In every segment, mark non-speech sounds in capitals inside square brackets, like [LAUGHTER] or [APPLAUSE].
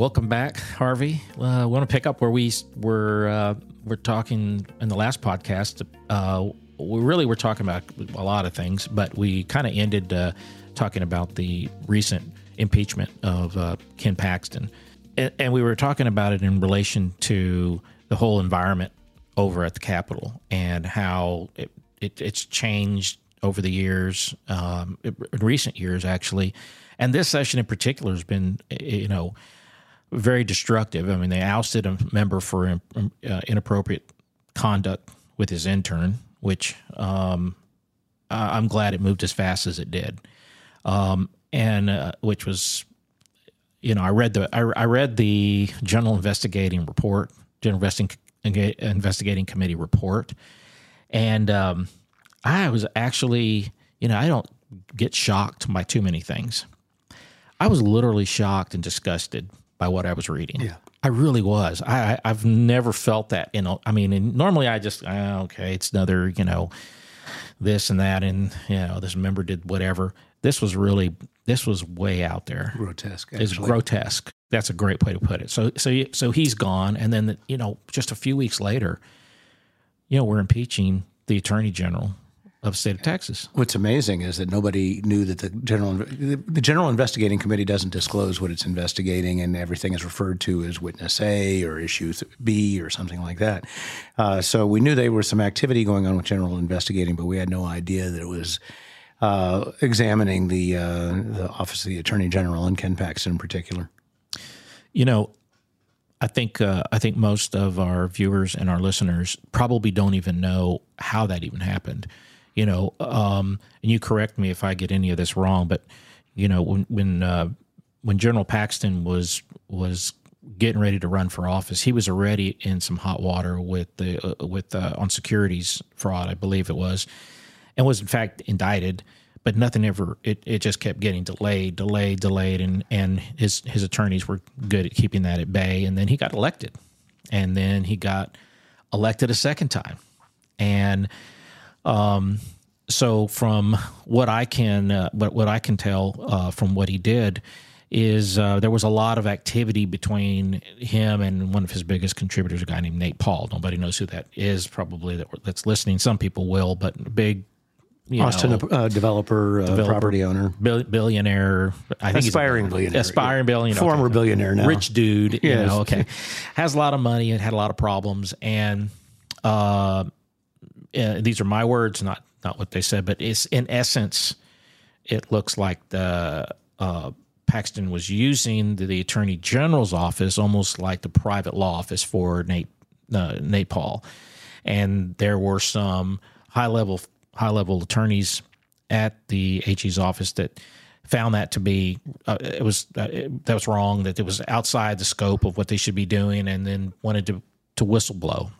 welcome back, Harvey. Uh, I want to pick up where we were uh, we're talking in the last podcast. Uh, we really were talking about a lot of things, but we kind of ended uh, talking about the recent impeachment of uh, Ken Paxton, and, and we were talking about it in relation to the whole environment over at the Capitol and how it, it, it's changed over the years, um, in recent years actually, and this session in particular has been, you know, very destructive. I mean, they ousted a member for uh, inappropriate conduct with his intern, which um, I'm glad it moved as fast as it did, um, and uh, which was, you know, I read the I, I read the general investigating report, general investigating investigating committee report, and um, I was actually, you know, I don't get shocked by too many things. I was literally shocked and disgusted by what I was reading. Yeah. I really was. I, I have never felt that. You know, I mean, normally I just oh, okay, it's another you know this and that, and you know this member did whatever. This was really this was way out there. Grotesque. It's grotesque. That's a great way to put it. So so so he's gone, and then you know just a few weeks later, you know we're impeaching the attorney general of the state of Texas. What's amazing is that nobody knew that the general the general investigating committee doesn't disclose what it's investigating, and everything is referred to as witness A or issue B or something like that. Uh, so we knew there was some activity going on with general investigating, but we had no idea that it was. Uh, examining the uh, the office of the attorney general and Ken Paxton in particular. You know, I think uh, I think most of our viewers and our listeners probably don't even know how that even happened you know, um, and you correct me if I get any of this wrong, but you know, when when uh, when General Paxton was was getting ready to run for office, he was already in some hot water with the uh, with uh, on securities fraud, I believe it was, and was in fact indicted. But nothing ever. It, it just kept getting delayed, delayed, delayed, and and his his attorneys were good at keeping that at bay. And then he got elected, and then he got elected a second time, and um, so from what I can, uh, what what I can tell uh, from what he did is uh, there was a lot of activity between him and one of his biggest contributors, a guy named Nate Paul. Nobody knows who that is, probably that, that's listening. Some people will, but big. Austin, know, uh, developer, uh, developer, property owner, billionaire. I think aspiring billionaire, aspiring billionaire, former okay. billionaire now, rich dude. Yes. You know, okay, [LAUGHS] has a lot of money and had a lot of problems, and uh, uh, these are my words, not not what they said, but it's in essence, it looks like the uh, Paxton was using the, the, Attorney General's office almost like the private law office for Nate uh, Nate Paul, and there were some high level high level attorneys at the AG's office that found that to be uh, it was uh, it, that was wrong that it was outside the scope of what they should be doing, and then wanted to to whistleblow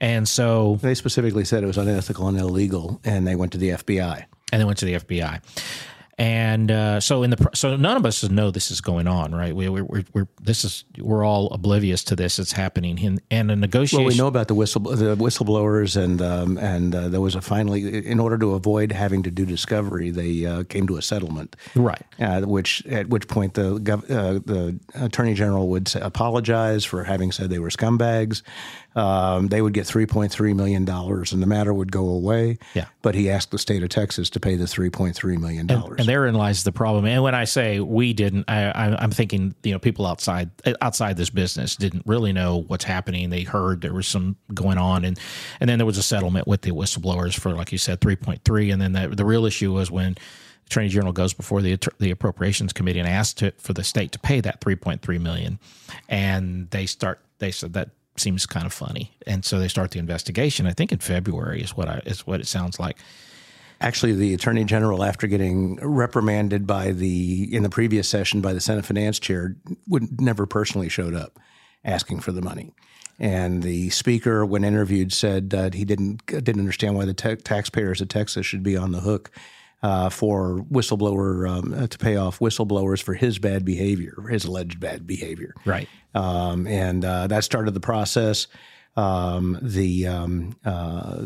and so they specifically said it was unethical and illegal, and they went to the FBI. And they went to the FBI. And uh, so in the so none of us know this is going on, right? We we we're, we're this is we're all oblivious to this. It's happening, in, and a negotiation. Well, we know about the whistle the whistleblowers, and um, and uh, there was a finally in order to avoid having to do discovery, they uh, came to a settlement, right? Uh, which at which point the uh, the attorney general would apologize for having said they were scumbags, um, they would get $3.3 million and the matter would go away. Yeah. But he asked the state of Texas to pay the $3.3 million. And, and therein lies the problem. And when I say we didn't, I, am thinking, you know, people outside outside this business didn't really know what's happening. They heard there was some going on. And, and then there was a settlement with the whistleblowers for, like you said, 3.3. And then the, the real issue was when the Attorney General goes before the the Appropriations Committee and asks to, for the state to pay that 3.3 million, and they start they said that seems kind of funny. And so they start the investigation. I think in February is what I is what it sounds like. Actually, the attorney general, after getting reprimanded by the in the previous session by the Senate Finance Chair, would never personally showed up asking for the money. And the speaker, when interviewed, said that he didn't didn't understand why the te- taxpayers of Texas should be on the hook uh, for whistleblower um, to pay off whistleblowers for his bad behavior, his alleged bad behavior. Right. Um, and uh, that started the process. Um, the um, uh,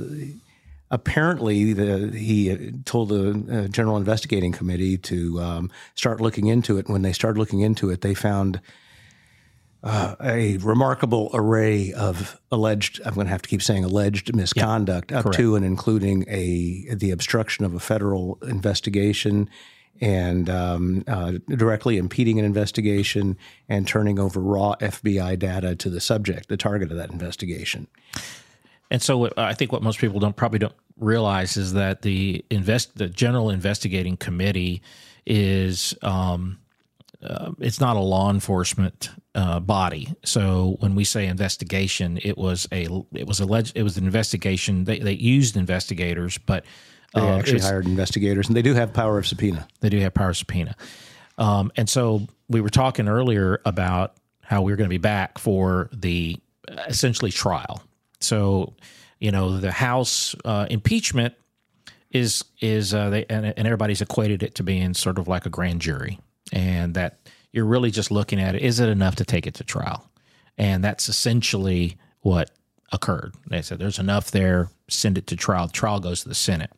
apparently the, he told the uh, General Investigating Committee to um, start looking into it. When they started looking into it, they found uh, a remarkable array of alleged. I'm going to have to keep saying alleged misconduct, up correct. to and including a the obstruction of a federal investigation, and um, uh, directly impeding an investigation and turning over raw FBI data to the subject, the target of that investigation. And so what- I think what most people don't probably don't realize is that the invest the General Investigating Committee is um, uh, it's not a law enforcement uh, body. So when we say investigation, it was a it was alleged it was an investigation. They they used investigators, but They uh, actually hired investigators, and they do have power of subpoena. they do have power of subpoena. Um, and so we were talking earlier about how we are going to be back for the uh, essentially trial. So, you know, the House uh, impeachment is is uh, they and, and everybody's equated it to being sort of like a grand jury, and that you're really just looking at it. Is it enough to take it to trial? And that's essentially what occurred. They said there's enough there. Send it to trial. Trial goes to the Senate.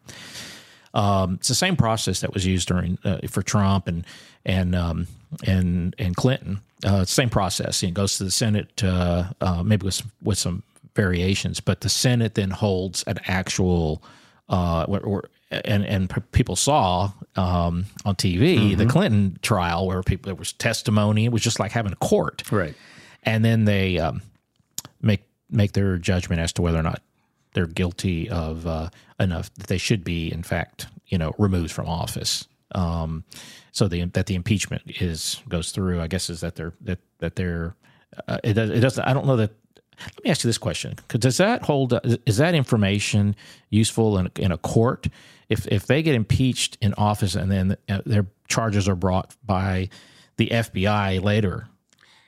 Um, it's the same process that was used during uh, for Trump and and um, and and Clinton. Uh, same process. It goes to the Senate, uh, uh, maybe with some, with some variations, but the Senate then holds an actual. Uh, where, where, and and p- people saw um, on TV the Clinton trial where people there was testimony. It was just like having a court, Right. and then they um, make make their judgment as to whether or not they're guilty of uh, enough that they should be, in fact, you know, removed from office. Um, so the that the impeachment is goes through. I guess is that they're that that they're uh, it does it doesn't. I don't know that. Let me ask you this question: Does that hold? Is that information useful in in a court? If if they get impeached in office and then uh, their charges are brought by the FBI later,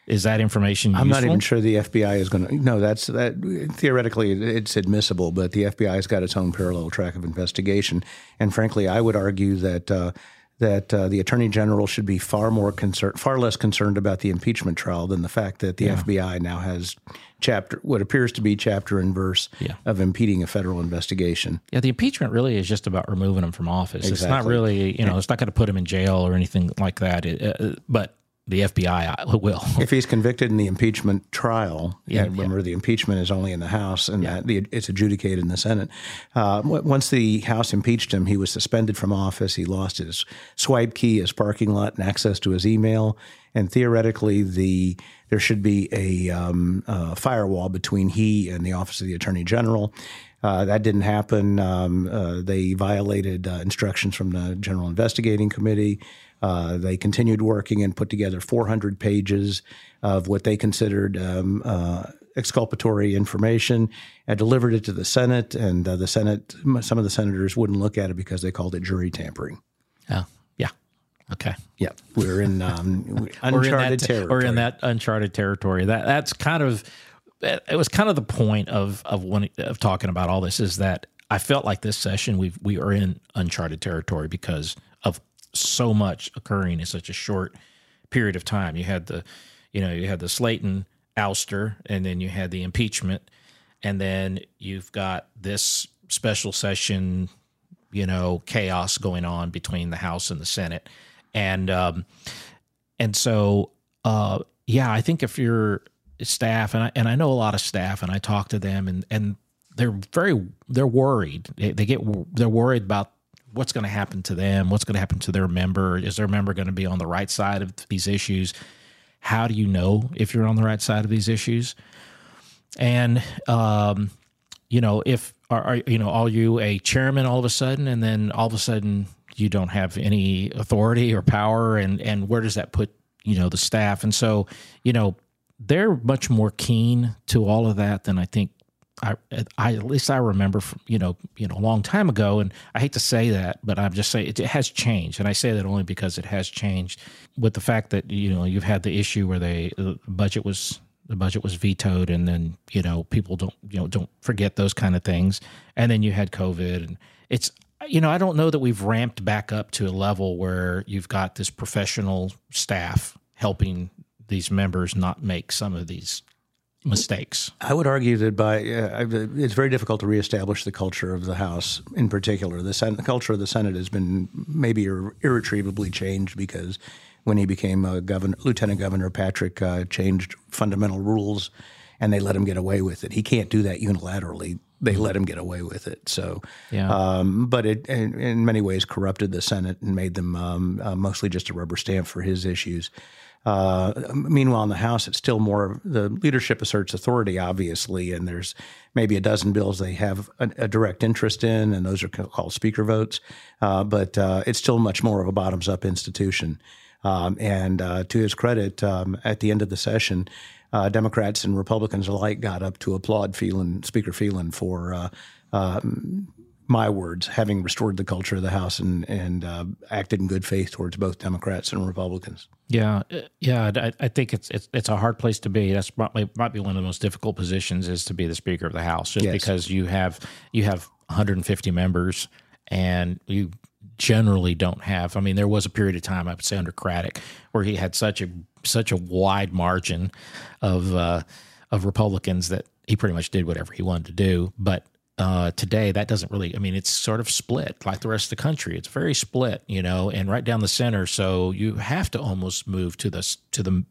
is that information? I'm not even sure the FBI is going to. No, that's that. Theoretically, it's admissible, but the FBI's got its own parallel track of investigation. And frankly, I would argue that uh, that uh, the Attorney General should be far more concerned, far less concerned about the impeachment trial than the fact that the FBI now has chapter, what appears to be chapter and verse Yeah. of impeding a federal investigation. Yeah, the impeachment really is just about removing them from office. It's not really, you know, it's not going to put him in jail or anything like that. It, uh, but the FBI will. If he's convicted in the impeachment trial, yeah, remember the impeachment is only in the House and that it's adjudicated in the Senate. Uh, once the House impeached him, he was suspended from office. He lost his swipe key, his parking lot, and access to his email. And theoretically, the there should be a um, uh, firewall between he and the Office of the Attorney General. Uh, that didn't happen. Um, uh, they violated uh, instructions from the General Investigating Committee. Uh, they continued working and put together 400 pages of what they considered um, uh, exculpatory information and delivered it to the Senate. And uh, the Senate, some of the senators wouldn't look at it because they called it jury tampering. Oh, yeah. Okay. Yeah, we're in um, uncharted in that, territory. We're in that uncharted territory. That that's kind of it was kind of the point of of when of talking about all this is that I felt like this session we we are in uncharted territory because of so much occurring in such a short period of time. You had the you know you had the Slaton ouster, and then you had the impeachment, and then you've got this special session you know chaos going on between the House and the Senate, and um, and so uh, yeah, I think if you're staff and I, and I know a lot of staff and I talk to them and and they're very they're worried. They, they get they're worried about what's going to happen to them, what's going to happen to their member. Is their member going to be on the right side of these issues? How do you know if you're on the right side of these issues? And um, you know, if are, are you know, are you a chairman all of a sudden, and then all of a sudden you don't have any authority or power, and and where does that put you know the staff? And so you know, they're much more keen to all of that than I think. I, I at least I remember from you know you know a long time ago, and I hate to say that, but I'm just saying it, it has changed, and I say that only because it has changed with the fact that you know you've had the issue where they the budget was the budget was vetoed and then you know people don't you know don't forget those kind of things and then you had covid and it's you know i don't know that we've ramped back up to a level where you've got this professional staff helping these members not make some of these mistakes I would argue that by uh, it's very difficult to reestablish the culture of the House in particular. The, Senate, the culture of the Senate has been maybe ir- irretrievably changed because when he became a governor, Lieutenant Governor Patrick uh, changed fundamental rules, and they let him get away with it. He can't do that unilaterally. They let him get away with it. So, Yeah. um, but it in, in many ways corrupted the Senate and made them um, uh, mostly just a rubber stamp for his issues. Uh, meanwhile, in the House, it's still more the leadership asserts authority, obviously, and there's maybe a dozen bills they have a, a direct interest in, and those are called speaker votes. Uh, but uh, it's still much more of a bottoms up institution. Um, and uh, to his credit, um, at the end of the session, uh, Democrats and Republicans alike got up to applaud Phelan, Speaker Phelan for uh, um, my words, having restored the culture of the House and and uh, acted in good faith towards both Democrats and Republicans. Yeah, uh, yeah. I, I think it's, it's it's a hard place to be. That's might, might be one of the most difficult positions is to be the Speaker of the House, just Yes. because you have you have 150 members, and you generally don't have. I mean, there was a period of time I would say under Craddick where he had such a such a wide margin of uh, of Republicans that he pretty much did whatever he wanted to do, but. Uh, today, that doesn't really. I mean, it's sort of split like the rest of the country. It's very split, you know, and right down the center. So you have to almost move to the to the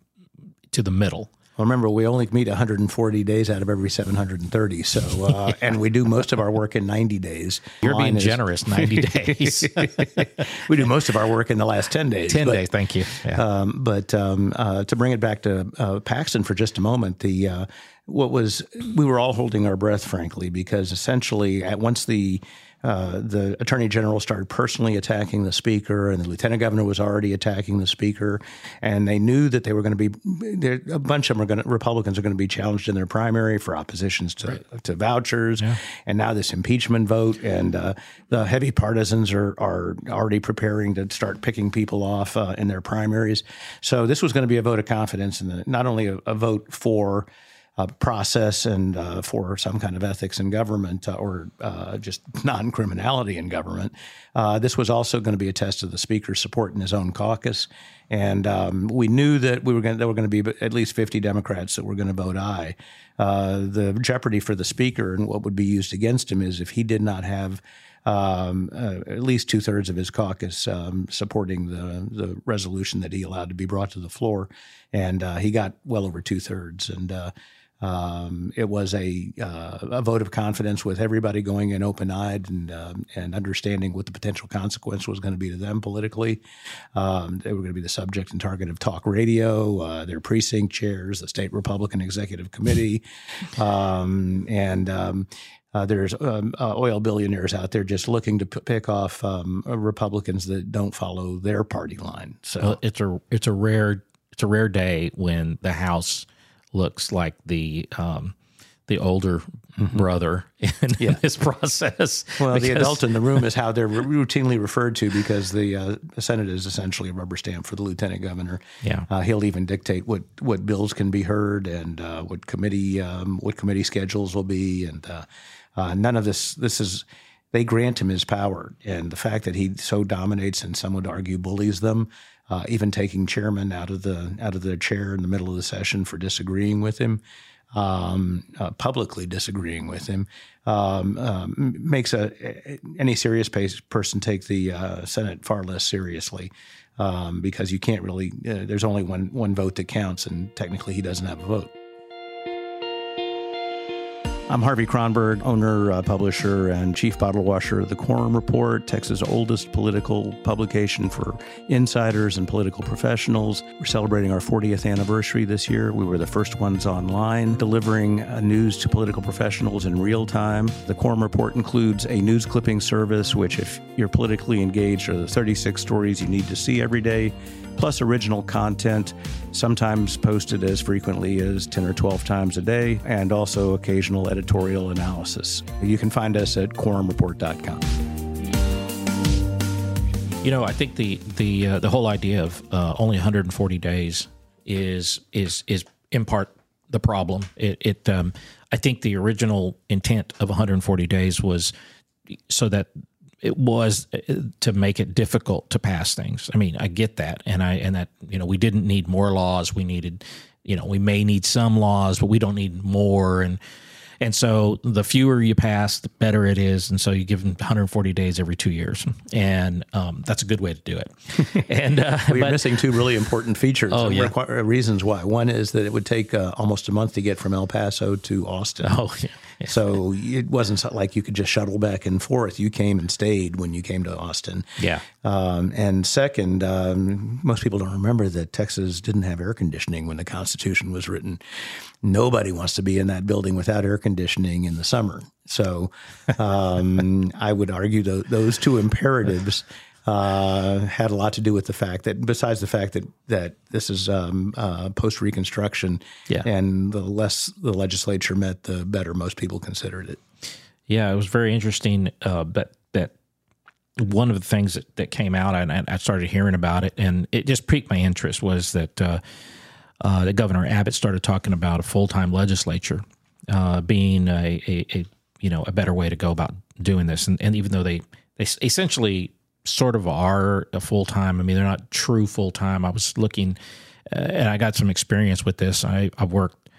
to the middle. Well, remember, we only meet 140 days out of every 730. So, uh, [LAUGHS] and we do most of our work in 90 days. You're Mine being is- generous. Ninety [LAUGHS] days, [LAUGHS] we do most of our work in the last 10 days. ten but- days. Thank you. Yeah. Um, but um, uh, to bring it back to uh, Paxton for just a moment, the uh, what was we were all holding our breath, frankly, because essentially at once the uh, the attorney general started personally attacking the speaker, and the lieutenant governor was already attacking the speaker, and they knew that they were going to be there- a bunch of them are going to Republicans are going to be challenged in their primary for oppositions to to vouchers, and now this impeachment vote, and uh, the heavy partisans are are already preparing to start picking people off uh, in their primaries. So this was going to be a vote of confidence, and not only a, a vote for uh, process and uh, for some kind of ethics in government uh, or uh, just non criminality in government. Uh, this was also going to be a test of the speaker's support in his own caucus. And um, we knew that we were going there were going to be at least 50 Democrats that were going to vote aye. The jeopardy for the speaker and what would be used against him is if he did not have um, uh, at least two thirds of his caucus um, supporting the the resolution that he allowed to be brought to the floor, and uh, he got well over two thirds. And uh, um, it was a uh, a vote of confidence with everybody going in open eyed and um, and understanding what the potential consequence was going to be to them politically. Um, they were going to be the subject and target of talk radio, uh, their precinct chairs, the state Republican executive committee, um, and. Um, uh, there's um, uh, oil billionaires out there just looking to p- pick off uh, Republicans that don't follow their party line. So Well, it's a it's a rare it's a rare day when the House looks like the um, the older brother in this process. [LAUGHS] Well, the adult in the room is how they're routinely referred to because the, uh, Senate is essentially a rubber stamp for the lieutenant governor. Yeah. uh, he'll even dictate what, what bills can be heard and uh, what committee um, what committee schedules will be, and uh, uh, none of this. This is they grant him his power, and the fact that he so dominates and some would argue bullies them. Uh, even taking chairman out of the out of their chair in the middle of the session for disagreeing with him, um, uh, publicly disagreeing with him um, um, makes a, any serious person take the uh, Senate far less seriously um, because you can't really. Uh, there's only one one vote that counts, and technically he doesn't have a vote. I'm Harvey Kronberg, owner, uh, publisher, and chief bottle washer of the Quorum Report, Texas' oldest political publication for insiders and political professionals. We're celebrating our 40th anniversary this year. We were the first ones online delivering uh, news to political professionals in real time. The Quorum Report includes a news clipping service, which, if you're politically engaged, are the 36 stories you need to see every day plus original content, sometimes posted as frequently as 10 or 12 times a day, and also occasional editorial analysis. You can find us at quorumreport.com. You know, I think the the uh, the whole idea of uh, only 140 days is is is in part the problem. It, it um, I think the original intent of 140 days was so that it was uh, to make it difficult to pass things. I mean, I get that, and I and that you know we didn't need more laws. We needed, you know, we may need some laws, but we don't need more. And And so the fewer you pass, the better it is. And so you give them 140 days every two years, and um, that's a good way to do it. [LAUGHS] And uh, well, you're but, missing two really important features. Oh, yeah. Requ- reasons why. One is that it would take uh, almost a month to get from El Paso to Austin. Oh, yeah. So it wasn't like you could just shuttle back and forth. You came and stayed when you came to Austin. Yeah. Um, and second, um, most people don't remember that Texas didn't have air conditioning when the Constitution was written. Nobody wants to be in that building without air conditioning in the summer. So um, [LAUGHS] I would argue th- those two imperatives uh, had a lot to do with the fact that, besides the fact that that this is um, uh, post Reconstruction, yeah. and the less the legislature met, the better most people considered it. Yeah, it was very interesting. Uh, but that one of the things that, that came out, and I started hearing about it, and it just piqued my interest, was that uh, uh, that Governor Abbott started talking about a full time legislature uh, being a, a, a, you know a better way to go about doing this, and, and even though they they essentially sort of are a full time. I mean, they're not true full time. I was looking, uh, and I got some experience with this. I, I worked.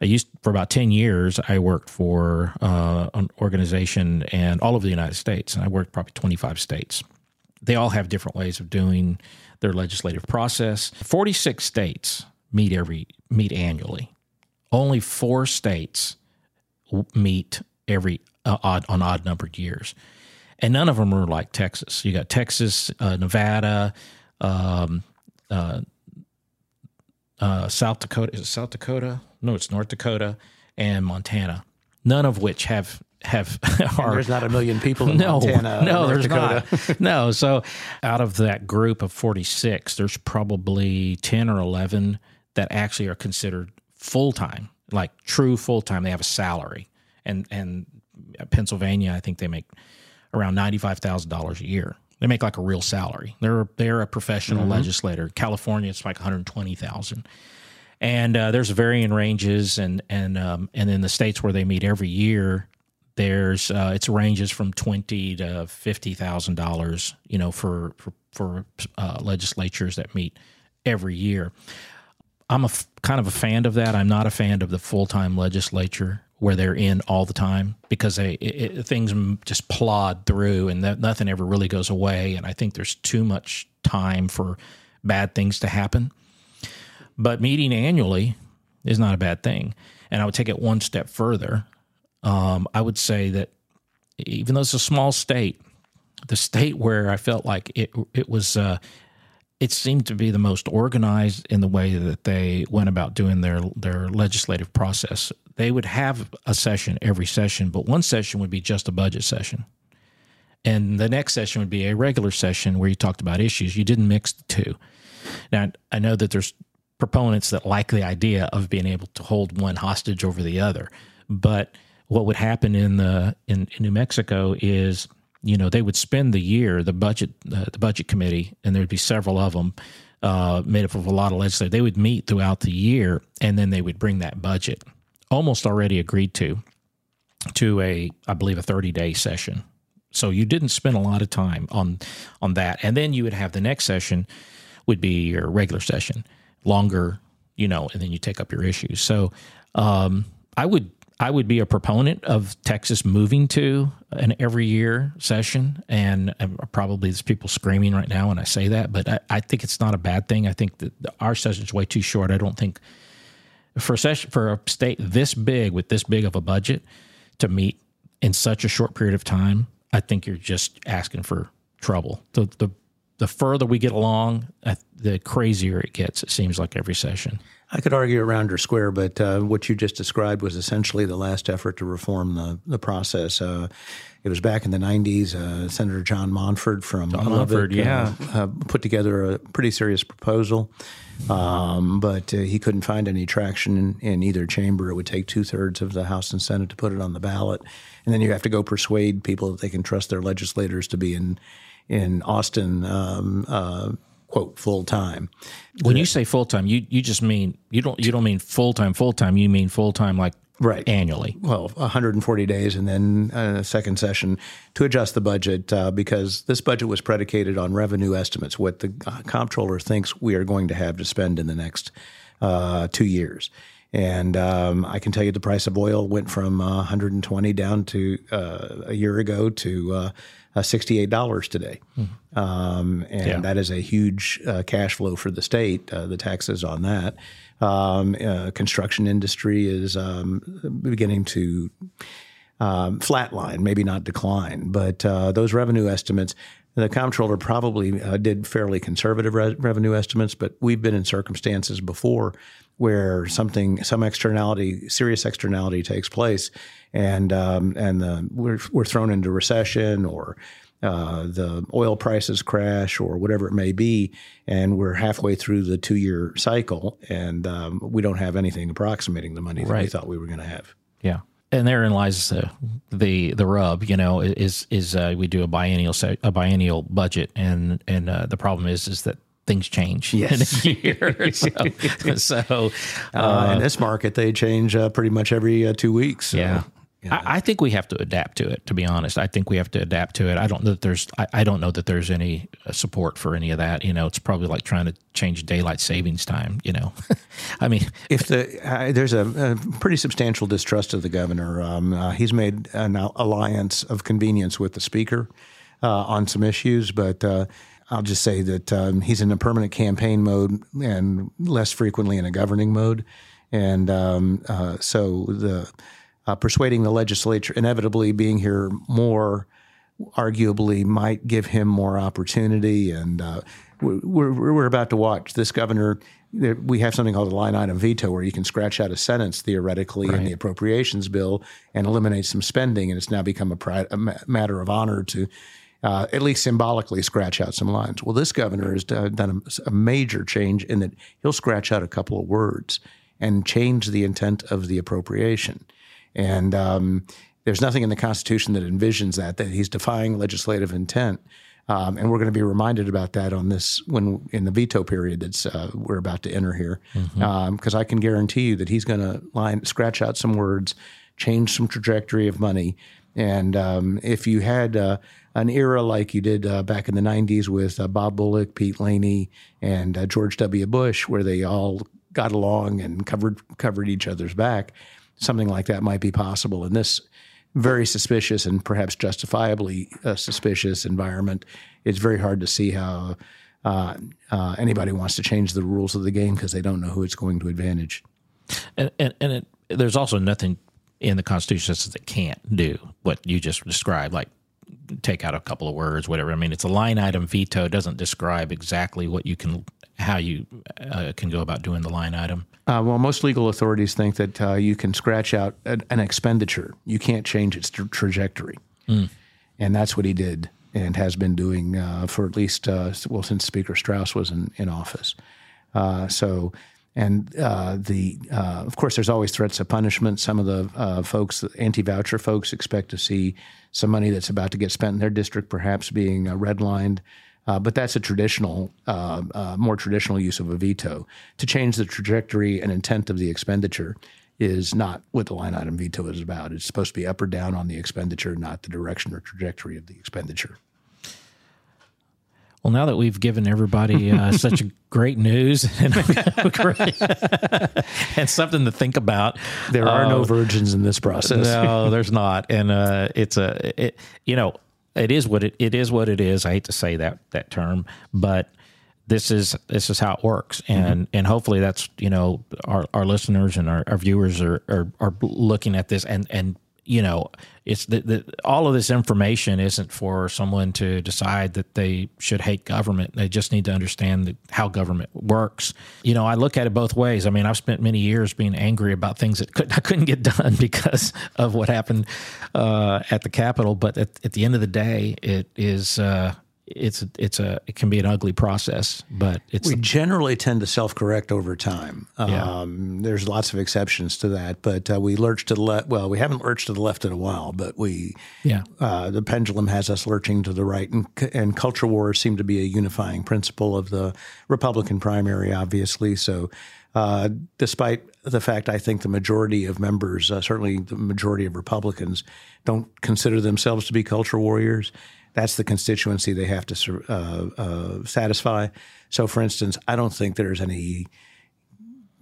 I used for about ten years. I worked for uh, an organization and all over the United States, and I worked probably twenty five states. They all have different ways of doing their legislative process. Forty six states meet every meet annually. Only four states meet every uh, odd on odd numbered years and none of them are like Texas. You got Texas, uh, Nevada, um, uh, uh, South Dakota. Is it South Dakota? No, it's North Dakota and Montana. None of which have have [LAUGHS] are, there's not a million people in [LAUGHS] no, Montana. No, there's Dakota. not. [LAUGHS] no, so out of that group of 46, there's probably 10 or 11 that actually are considered full time, like true full time. They have a salary, and and Pennsylvania, I think they make around $95,000 a year. They make like a real salary. They're they're a professional mm-hmm. legislator. California, it's like 120,000. And uh, there's varying ranges, and and um, and in the states where they meet every year, there's uh, it's ranges from twenty to fifty thousand dollars. You know, for for for uh, legislatures that meet every year. I'm a f- kind of a fan of that. I'm not a fan of the full time legislature where they're in all the time because they it, it, things just plod through and that, nothing ever really goes away. And I think there's too much time for bad things to happen. But meeting annually is not a bad thing. And I would take it one step further. Um, I would say that even though it's a small state, the state where I felt like it it was uh, it seemed to be the most organized in the way that they went about doing their their legislative process. They would have a session every session, but one session would be just a budget session. And the next session would be a regular session where you talked about issues. You didn't mix the two. Now, I know that there's proponents that like the idea of being able to hold one hostage over the other, but what would happen in the in, in New Mexico is you know they would spend the year the budget uh, the budget committee and there'd be several of them uh, made up of a lot of legislators they would meet throughout the year and then they would bring that budget almost already agreed to to a i believe a 30 day session. So you didn't spend a lot of time on on that. And then you would have the next session would be your regular session longer you know and then you take up your issues. So um, i would I would be a proponent of Texas moving to an every year session, and, probably there's people screaming right now when I say that, but I, I think it's not a bad thing. I think that our session is way too short. I don't think for a session for a state this big with this big of a budget to meet in such a short period of time, I think you're just asking for trouble. The the the further we get along, the crazier it gets. It seems like every session. I could argue around or square, but uh, what you just described was essentially the last effort to reform the, the process. Uh, it was back in the 90s. Uh, Senator John Montford from John Montford, uh, yeah. Uh, put together a pretty serious proposal, um, but uh, he couldn't find any traction in, in either chamber. It would take two thirds of the House and Senate to put it on the ballot. And then you have to go persuade people that they can trust their legislators to be in, in Austin. Um, quote full time. When you say full time, you you just mean you don't you don't mean full time full time. You mean full time like right annually. Well, 140 days, and then a second session to adjust the budget uh, because this budget was predicated on revenue estimates, what the uh, comptroller thinks we are going to have to spend in the next uh, two years. And um, I can tell you the price of oil went from uh, 120 down to uh, a year ago to uh, $68 today. Mm-hmm. Um, and yeah. that is a huge uh, cash flow for the state, uh, the taxes on that. Um, uh, construction industry is um, beginning to um, flatline, maybe not decline, but those revenue estimates the comptroller probably uh, did fairly conservative re- revenue estimates, but we've been in circumstances before where something, some externality, serious externality takes place, and um, and the, we're we're thrown into recession or uh, the oil prices crash or whatever it may be, and we're halfway through the two year cycle, and um, we don't have anything approximating the money that right. we thought we were going to have. Yeah and therein lies uh, the the rub. You know, is is uh, we do a biennial a biennial budget, and and uh, the problem is is that things change yes. in a [LAUGHS] year. [LAUGHS] so, [LAUGHS] so uh, in this market, they change uh, pretty much every uh, two weeks. So. Yeah, I, I, think we have to adapt to it. To be honest, I think we have to adapt to it. I don't know that there's. I, I don't know that there's any uh, support for any of that. You know, it's probably like trying to change daylight savings time. You know, [LAUGHS] I mean, if the uh, there's a, a, pretty substantial distrust of the governor. Um, uh, he's made an alliance of convenience with the speaker uh, on some issues, but. Uh, I'll just say that um, he's in a permanent campaign mode and less frequently in a governing mode, and um, uh, so the uh, persuading the legislature, inevitably being here more, arguably might give him more opportunity. And uh, we're, we're about to watch this governor. We have something called a line item veto where you can scratch out a sentence theoretically right. in the appropriations bill and eliminate some spending. And it's now become a, pri- a matter of honor to uh, at least symbolically scratch out some lines. Well, this governor has done a, a, major change in that he'll scratch out a couple of words and change the intent of the appropriation. And um, there's nothing in the Constitution that envisions that, that he's defying legislative intent. Um, and we're going to be reminded about that on this when in the veto period that's uh, we're about to enter here, because mm-hmm. um, I can guarantee you that he's going to line scratch out some words, change some trajectory of money, and um, if you had uh, an era like you did uh, back in the '90s with uh, Bob Bullock, Pete Laney, and uh, George W. Bush, where they all got along and covered covered each other's back, something like that might be possible in this very suspicious and perhaps justifiably uh, suspicious environment. It's very hard to see how uh, uh, anybody wants to change the rules of the game because they don't know who it's going to advantage. And and, and it, there's also nothing in the Constitution that says it can't do what you just described, like take out a couple of words, whatever. I mean, it's a line item veto. Doesn't describe exactly what you can, how you uh, can go about doing the line item. Uh, well, most legal authorities think that uh, you can scratch out an, an, expenditure. You can't change its tra- trajectory. Mm. And that's what he did and has been doing uh, for at least, uh, well, since Speaker Straus was in, in office. Uh, so, and uh, the, of course, there's always threats of punishment. Some of the folks, anti voucher folks, expect to see some money that's about to get spent in their district perhaps being redlined. Uh, but that's a traditional, uh, uh, more traditional use of a veto. To change the trajectory and intent of the expenditure is not what the line item veto is about. It's supposed to be up or down on the expenditure, not the direction or trajectory of the expenditure. Well, now that we've given everybody uh, [LAUGHS] such great news and, [LAUGHS] [LAUGHS] and, something to think about, there are uh, no virgins in this process. no, there's not, and uh, it's a, it, you know, it is what it, it is what it is. I hate to say that that term, but this is this is how it works, mm-hmm. and mm-hmm. and hopefully that's you know our, our listeners and our, our viewers are, are, are looking at this and and you know, it's the, the, all of this information isn't for someone to decide that they should hate government. They just need to understand how government works. You know, I look at it both ways. I mean, I've spent many years being angry about things that could, [LAUGHS] I couldn't get done because of what happened uh, at the Capitol. But at, at, the end of the day, it is. Uh, it's it's a it can be an ugly process, but it's we generally tend to self correct over time. Yeah. Um, there's lots of exceptions to that, but uh, we lurch to the left. Well, we haven't lurched to the left in a while, but we yeah uh, the pendulum has us lurching to the right, and, and culture wars seem to be a unifying principle of the Republican primary, obviously. So. Uh, despite the fact I think the majority of members, uh, certainly the majority of Republicans, don't consider themselves to be culture warriors that's the constituency they have to uh, uh, satisfy. So, for instance, I don't think there's any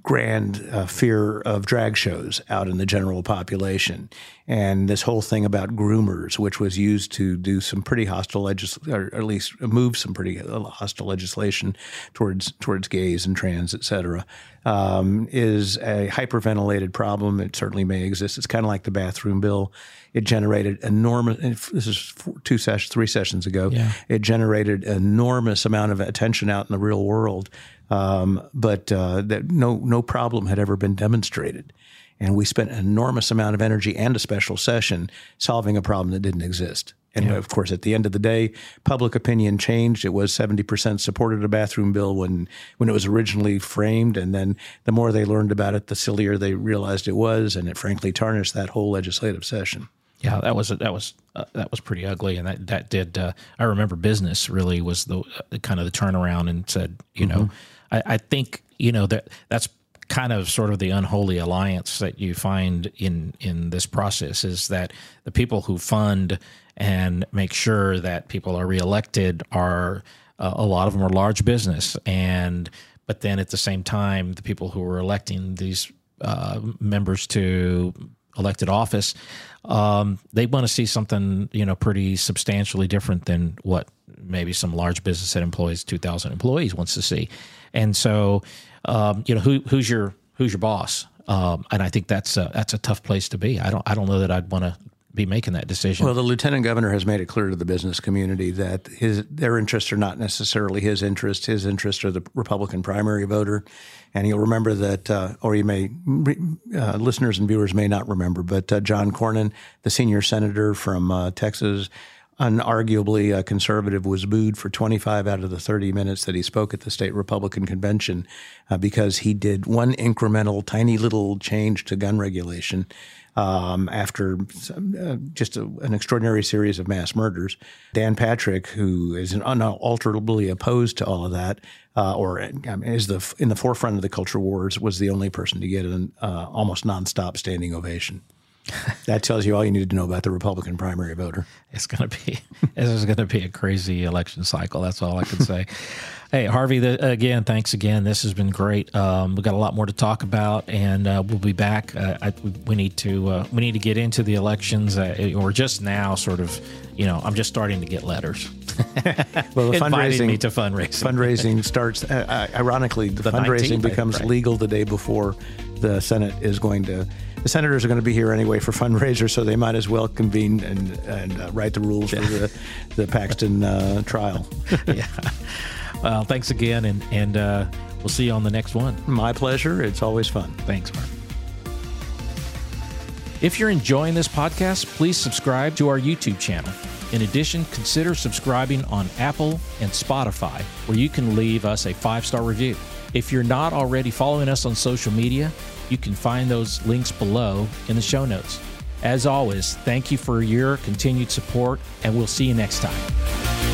grand uh, fear of drag shows out in the general population. And this whole thing about groomers, which was used to do some pretty hostile legislation, or at least move some pretty hostile legislation towards towards gays and trans, et cetera, um, is a hyperventilated problem. It certainly may exist. It's kind of like the bathroom bill. It generated enormous. This is two sessions, three sessions ago. Yeah. It generated enormous amount of attention out in the real world, um, but uh, that no no problem had ever been demonstrated. And we spent an enormous amount of energy and a special session solving a problem that didn't exist. And yeah. of course, at the end of the day, public opinion changed. It was 70% supported a bathroom bill when, when it was originally framed. And then the more they learned about it, the sillier they realized it was. And it frankly tarnished that whole legislative session. Yeah, that was that was uh, that was pretty ugly, and that that did. Uh, I remember business really was the uh, kind of the turnaround and said, you mm-hmm. know, I, I, think you know that that's kind of sort of the unholy alliance that you find in in this process is that the people who fund and make sure that people are reelected are uh, a lot of them are large business. And but then at the same time the people who are electing these uh, members to elected office um, they want to see something you know pretty substantially different than what maybe some large business that employs 2000 employees wants to see and so um, you know who, who's your who's your boss um, and I think that's a, that's a tough place to be I don't I don't know that I'd want to be making that decision. Well, the lieutenant governor has made it clear to the business community that his their interests are not necessarily his interests. His interests are the Republican primary voter, and you'll remember that, uh, or you may uh, listeners and viewers may not remember, but uh, John Cornyn, the senior senator from uh, Texas. Unarguably, a conservative was booed for 25 out of the 30 minutes that he spoke at the state Republican convention uh, because he did one incremental, tiny little change to gun regulation um, after uh, just a, an extraordinary series of mass murders. Dan Patrick, who is unalterably opposed to all of that, uh, or mean, is the in the forefront of the culture wars, was the only person to get an uh, almost nonstop standing ovation. [LAUGHS] that tells you all you need to know about the Republican primary voter. It's going to be [LAUGHS] this is going to be a crazy election cycle. That's all I can say. [LAUGHS] hey, Harvey, the, again, thanks again. This has been great. Um, we've got a lot more to talk about, and uh, we'll be back. Uh, I, we need to uh, we need to get into the elections. Uh, we're just now sort of, you know, I'm just starting to get letters. well, the fundraising me to fundraising. Fundraising starts. Uh, ironically, the, the fundraising 19th, becomes right. legal the day before the Senate is going to the senators are going to be here anyway for fundraisers, so they might as well convene and, and uh, write the rules for the, the Paxton uh, trial. [LAUGHS] yeah. Well, thanks again, and, and uh, we'll see you on the next one. My pleasure. It's always fun. Thanks, Mark. If you're enjoying this podcast, please subscribe to our YouTube channel. In addition, consider subscribing on Apple and Spotify, where you can leave us a five star review. If you're not already following us on social media, you can find those links below in the show notes. As always, thank you for your continued support, and we'll see you next time.